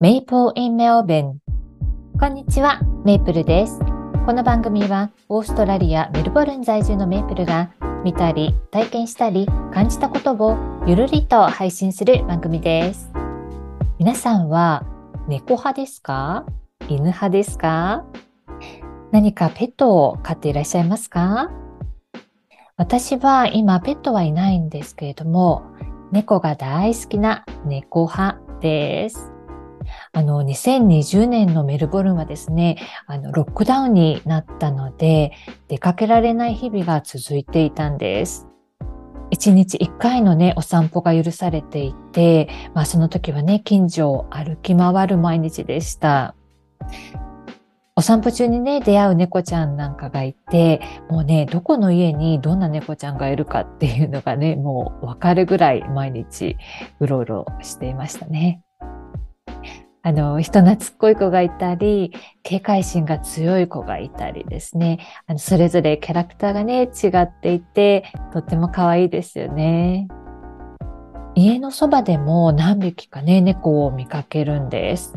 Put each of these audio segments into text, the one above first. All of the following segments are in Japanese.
メイプル in Melbourne こんにちは、メイプルです。この番組はオーストラリア・メルボルン在住のメイプルが見たり体験したり感じたことをゆるりと配信する番組です。皆さんは猫派ですか？犬派ですか？何かペットを飼っていらっしゃいますか？私は今ペットはいないんですけれども、猫が大好きな猫派です。あの、2020年のメルボルンはですね、あの、ロックダウンになったので、出かけられない日々が続いていたんです。1日1回のね、お散歩が許されていて、まあその時はね、近所を歩き回る毎日でした。お散歩中にね、出会う猫ちゃんなんかがいて、もうね、どこの家にどんな猫ちゃんがいるかっていうのがね、もうわかるぐらい毎日うろうろしていましたね。あの、人懐っこい子がいたり、警戒心が強い子がいたりですね。あの、それぞれキャラクターがね、違っていて、とっても可愛いですよね。家のそばでも何匹かね、猫を見かけるんです。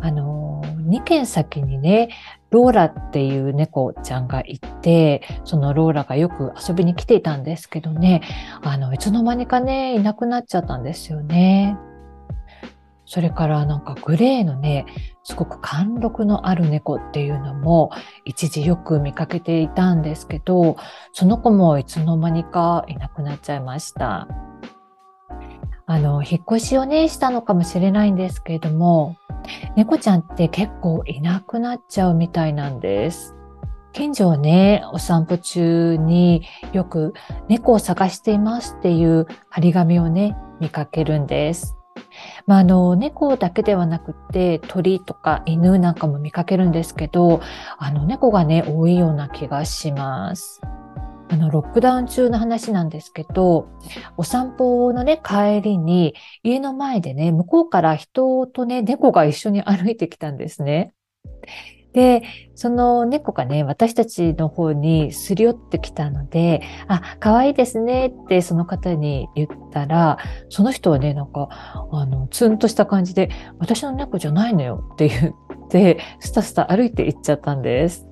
あの、2軒先にね、ローラっていう猫ちゃんがいて、そのローラがよく遊びに来ていたんですけどね、あの、いつの間にかね、いなくなっちゃったんですよね。それからなんかグレーのね、すごく貫禄のある猫っていうのも一時よく見かけていたんですけど、その子もいつの間にかいなくなっちゃいました。あの、引っ越しをね、したのかもしれないんですけれども、猫ちゃんって結構いなくなっちゃうみたいなんです。近所をね、お散歩中によく猫を探していますっていう張り紙をね、見かけるんです。まあ、あの、猫だけではなくて鳥とか犬なんかも見かけるんですけど、あの、猫がね、多いような気がします。あの、ロックダウン中の話なんですけど、お散歩のね、帰りに、家の前でね、向こうから人とね、猫が一緒に歩いてきたんですね。で、その猫がね、私たちの方にすり寄ってきたので、あ、可愛いですねってその方に言ったら、その人はね、なんか、あの、ツンとした感じで、私の猫じゃないのよって言って、スタスタ歩いて行っちゃったんです。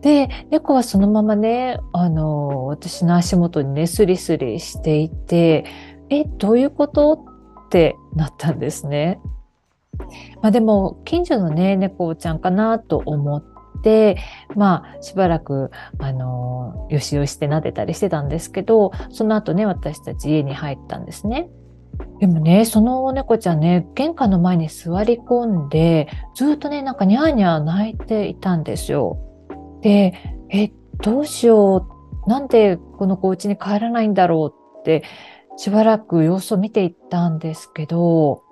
で、猫はそのままね、あの、私の足元にね、スリスリしていて、え、どういうこと？ってなったんですね。まあでも、近所のね、猫ちゃんかなと思って、まあ、しばらく、あの、よしよしして撫でたりしてたんですけど、その後ね、私たち家に入ったんですね。でもね、その猫ちゃんね、玄関の前に座り込んで、ずっとね、なんかニャーニャー泣いていたんですよ。で、え、どうしよう。なんでこの子家に帰らないんだろうって、しばらく様子を見ていったんですけど、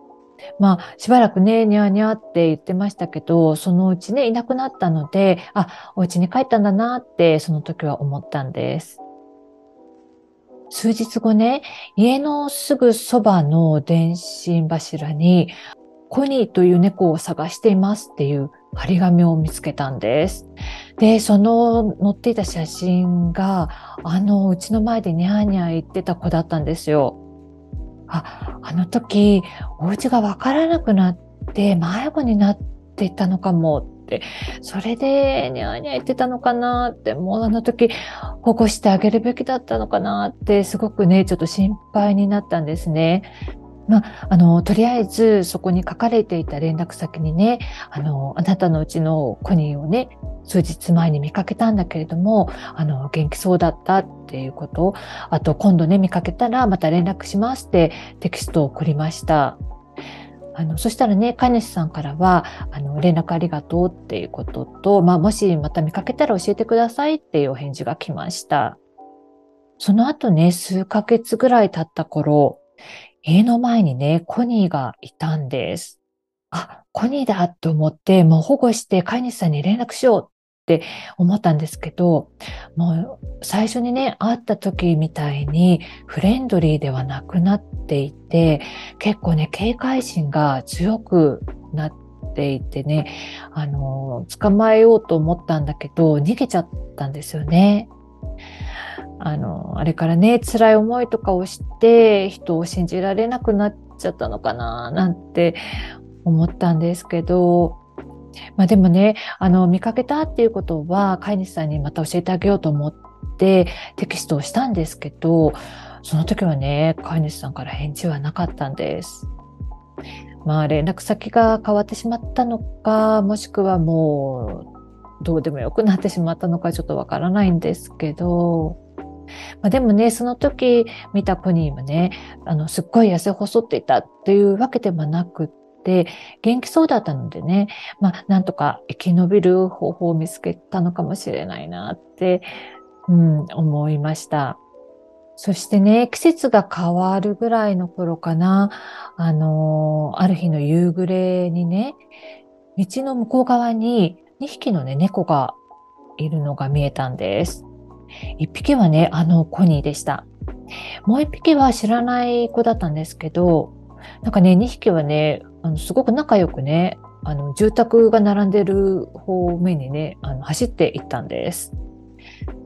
まあ、しばらくね、にゃーにゃーって言ってましたけど、そのうちね、いなくなったので、あ、お家に帰ったんだなって、その時は思ったんです。数日後ね、家のすぐそばの電信柱に、コニーという猫を探していますっていう張り紙を見つけたんです。で、その載っていた写真が、あの、うちの前でニャーニャー言ってた子だったんですよ。あ、あの時、お家がわからなくなって迷子になっていたのかもって、それでニャーニャー言ってたのかなって、もうあの時保護してあげるべきだったのかなって、すごくね、ちょっと心配になったんですね。まあ、あの、とりあえずそこに書かれていた連絡先にね、あの、あなたのうちのコニーをね、数日前に見かけたんだけれども、あの、元気そうだったっていうこと、あと今度ね、見かけたらまた連絡しますってテキストを送りました。あの、そしたらね、飼い主さんからは、あの、連絡ありがとうっていうことと、まあ、もしまた見かけたら教えてくださいっていうお返事が来ました。その後ね、数ヶ月ぐらい経った頃、家の前にね、コニーがいたんです。あ、コニーだと思って、もう保護して飼い主さんに連絡しようって思ったんですけど、もう最初にね、会った時みたいにフレンドリーではなくなっていて、結構ね、警戒心が強くなっていてね、あの、捕まえようと思ったんだけど、逃げちゃったんですよね。あの、あれからね、辛い思いとかをして、人を信じられなくなっちゃったのかな、なんて思ったんですけど、まあでもね、あの、見かけたっていうことは、飼い主さんにまた教えてあげようと思ってテキストをしたんですけど、その時はね、飼い主さんから返事はなかったんです。まあ連絡先が変わってしまったのか、もしくはもうどうでもよくなってしまったのかちょっとわからないんですけど、まあ、でもね、その時見たポニーもね、あの、すっごい痩せ細っていたっていうわけではなくって、元気そうだったのでね、まあ、なんとか生き延びる方法を見つけたのかもしれないなって、うん、思いました。そしてね、季節が変わるぐらいの頃かな、あのある日の夕暮れにね、道の向こう側に2匹のね、猫がいるのが見えたんです。1匹はね、あのコニーでした。もう1匹は知らない子だったんですけど、なんかね、2匹はね、あのすごく仲良くね、あの住宅が並んでる方面にね、あの走っていったんです。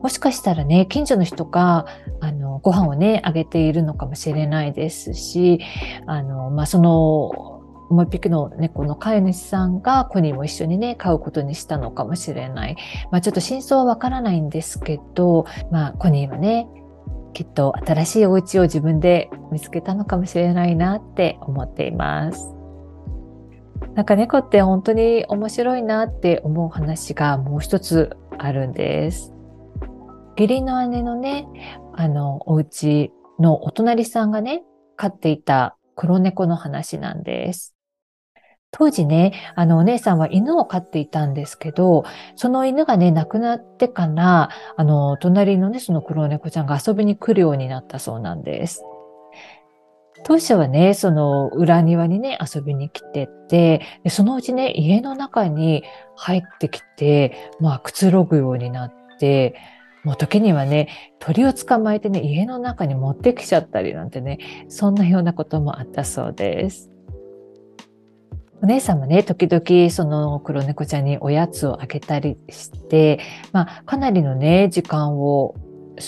もしかしたらね、近所の人が、あの、ご飯をね、あげているのかもしれないですし、あの、まあ、その、もう一匹の猫の飼い主さんがコニーも一緒にね、飼うことにしたのかもしれない。まあ、ちょっと真相はわからないんですけど、まあ、コニーはね、きっと新しいお家を自分で見つけたのかもしれないなって思っています。なんか猫って本当に面白いなって思う話がもう一つあるんです。義理の姉のね、あの、お家のお隣さんがね、飼っていた黒猫の話なんです。当時ね、あの、お姉さんは犬を飼っていたんですけど、その犬がね、亡くなってから、あの、隣のね、その黒猫ちゃんが遊びに来るようになったそうなんです。当初はね、その裏庭にね、遊びに来てて、でそのうちね、家の中に入ってきて、まあ、くつろぐようになって、もう時にはね、鳥を捕まえてね、家の中に持ってきちゃったりなんてね、そんなようなこともあったそうです。お姉さんもね、時々その黒猫ちゃんにおやつをあげたりして、まあ、かなりのね、時間を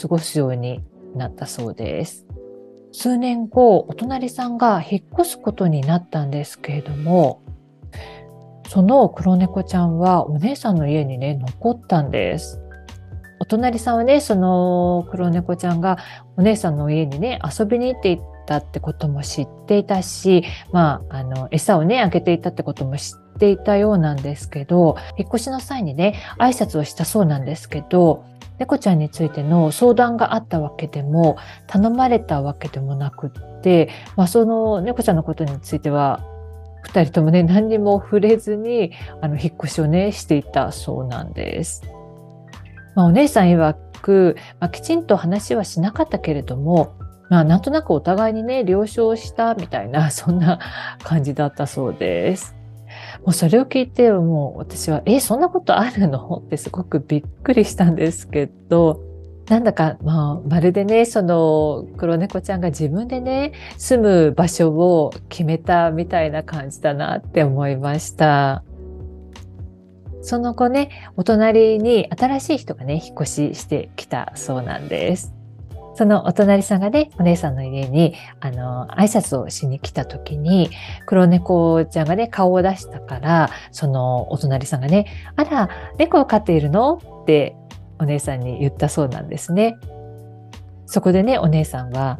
過ごすようになったそうです。数年後、お隣さんが引っ越すことになったんですけれども、その黒猫ちゃんはお姉さんの家にね、残ったんです。お隣さんはね、その黒猫ちゃんがお姉さんの家にね、遊びに行っていたってことも知っていたし、まあ、あの、餌をね、あげていたってことも知っていたようなんですけど、引っ越しの際にね、挨拶をしたそうなんですけど、猫ちゃんについての相談があったわけでも、頼まれたわけでもなくって、まあ、その猫ちゃんのことについては、二人ともね、何にも触れずに、あの、引っ越しをね、していたそうなんです。まあ、お姉さん曰く、まあ、きちんと話はしなかったけれども、まあ、なんとなくお互いにね、了承したみたいな、そんな感じだったそうです。もうそれを聞いて、もう私は、え、そんなことあるの？ってすごくびっくりしたんですけど、なんだか、まあ、まるでね、その黒猫ちゃんが自分でね、住む場所を決めたみたいな感じだなって思いました。その後ね、お隣に新しい人がね、引っ越ししてきたそうなんです。そのお隣さんがね、お姉さんの家に、あの、挨拶をしに来た時に、黒猫ちゃんがね、顔を出したから、そのお隣さんがね、あら、猫を飼っているの？ってお姉さんに言ったそうなんですね。そこでね、お姉さんは、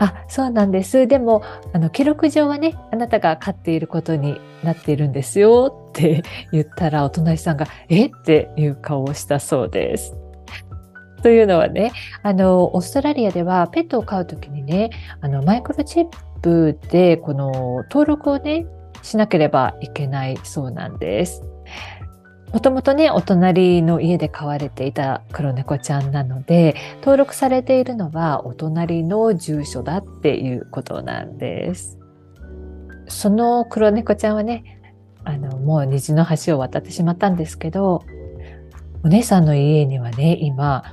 あ、そうなんです。でも、あの、記録上はね、あなたが飼っていることになっているんですよって言ったら、お隣さんが、え？っていう顔をしたそうです。というのはね、あの、オーストラリアではペットを飼うときにね、あの、マイクロチップで、この登録をね、しなければいけないそうなんです。もともとね、お隣の家で飼われていた黒猫ちゃんなので、登録されているのはお隣の住所だっていうことなんです。その黒猫ちゃんはね、あの、もう虹の橋を渡ってしまったんですけど、お姉さんの家にはね、今、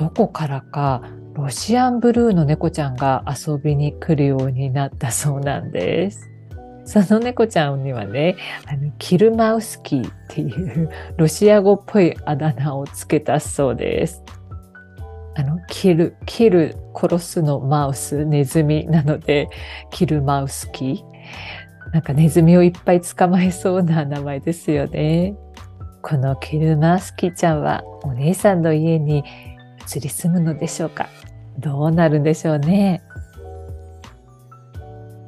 どこからかロシアンブルーの猫ちゃんが遊びに来るようになったそうなんです。その猫ちゃんにはね、あのキルマウスキーっていうロシア語っぽいあだ名をつけたそうです。あの、キル、キル、殺すのマウス、ネズミなので、キルマウスキー。なんかネズミをいっぱい捕まえそうな名前ですよね。このケルマスキちゃんはお姉さんの家に移り住むのでしょうか？どうなるんでしょうね？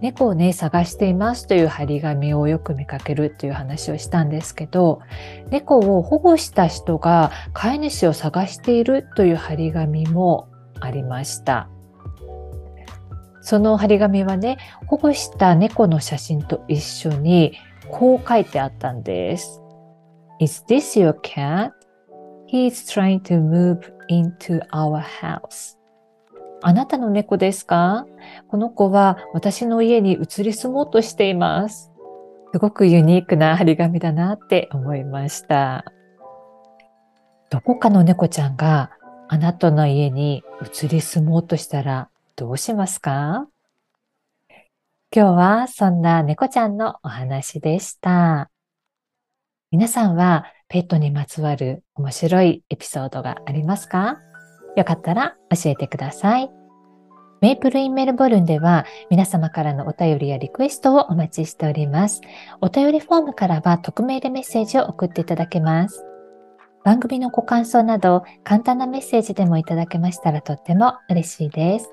猫をね、探していますという張り紙をよく見かけるという話をしたんですけど、猫を保護した人が飼い主を探しているという張り紙もありました。その張り紙はね、保護した猫の写真と一緒にこう書いてあったんです。Is this your cat? He's trying to move into our house. あなたの猫ですか？この子は私の家に移り住もうとしています。すごくユニークな張り紙だなって思いました。どこかの猫ちゃんがあなたの家に移り住もうとしたらどうしますか？今日はそんな猫ちゃんのお話でした。皆さんはペットにまつわる面白いエピソードがありますか？よかったら教えてください。メイプルインメルボルンでは皆様からのお便りやリクエストをお待ちしております。お便りフォームからは匿名でメッセージを送っていただけます。番組のご感想など簡単なメッセージでもいただけましたらとっても嬉しいです。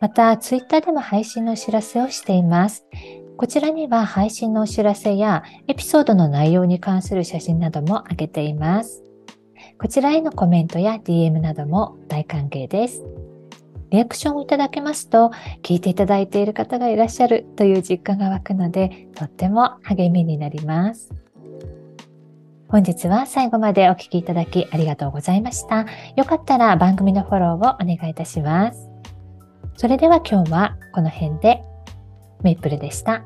また、ツイッターでも配信のお知らせをしています。こちらには配信のお知らせやエピソードの内容に関する写真なども上げています。こちらへのコメントや DM なども大歓迎です。リアクションをいただけますと、聞いていただいている方がいらっしゃるという実感が湧くので、とっても励みになります。本日は最後までお聴きいただきありがとうございました。よかったら番組のフォローをお願いいたします。それでは今日はこの辺でメイプルでした。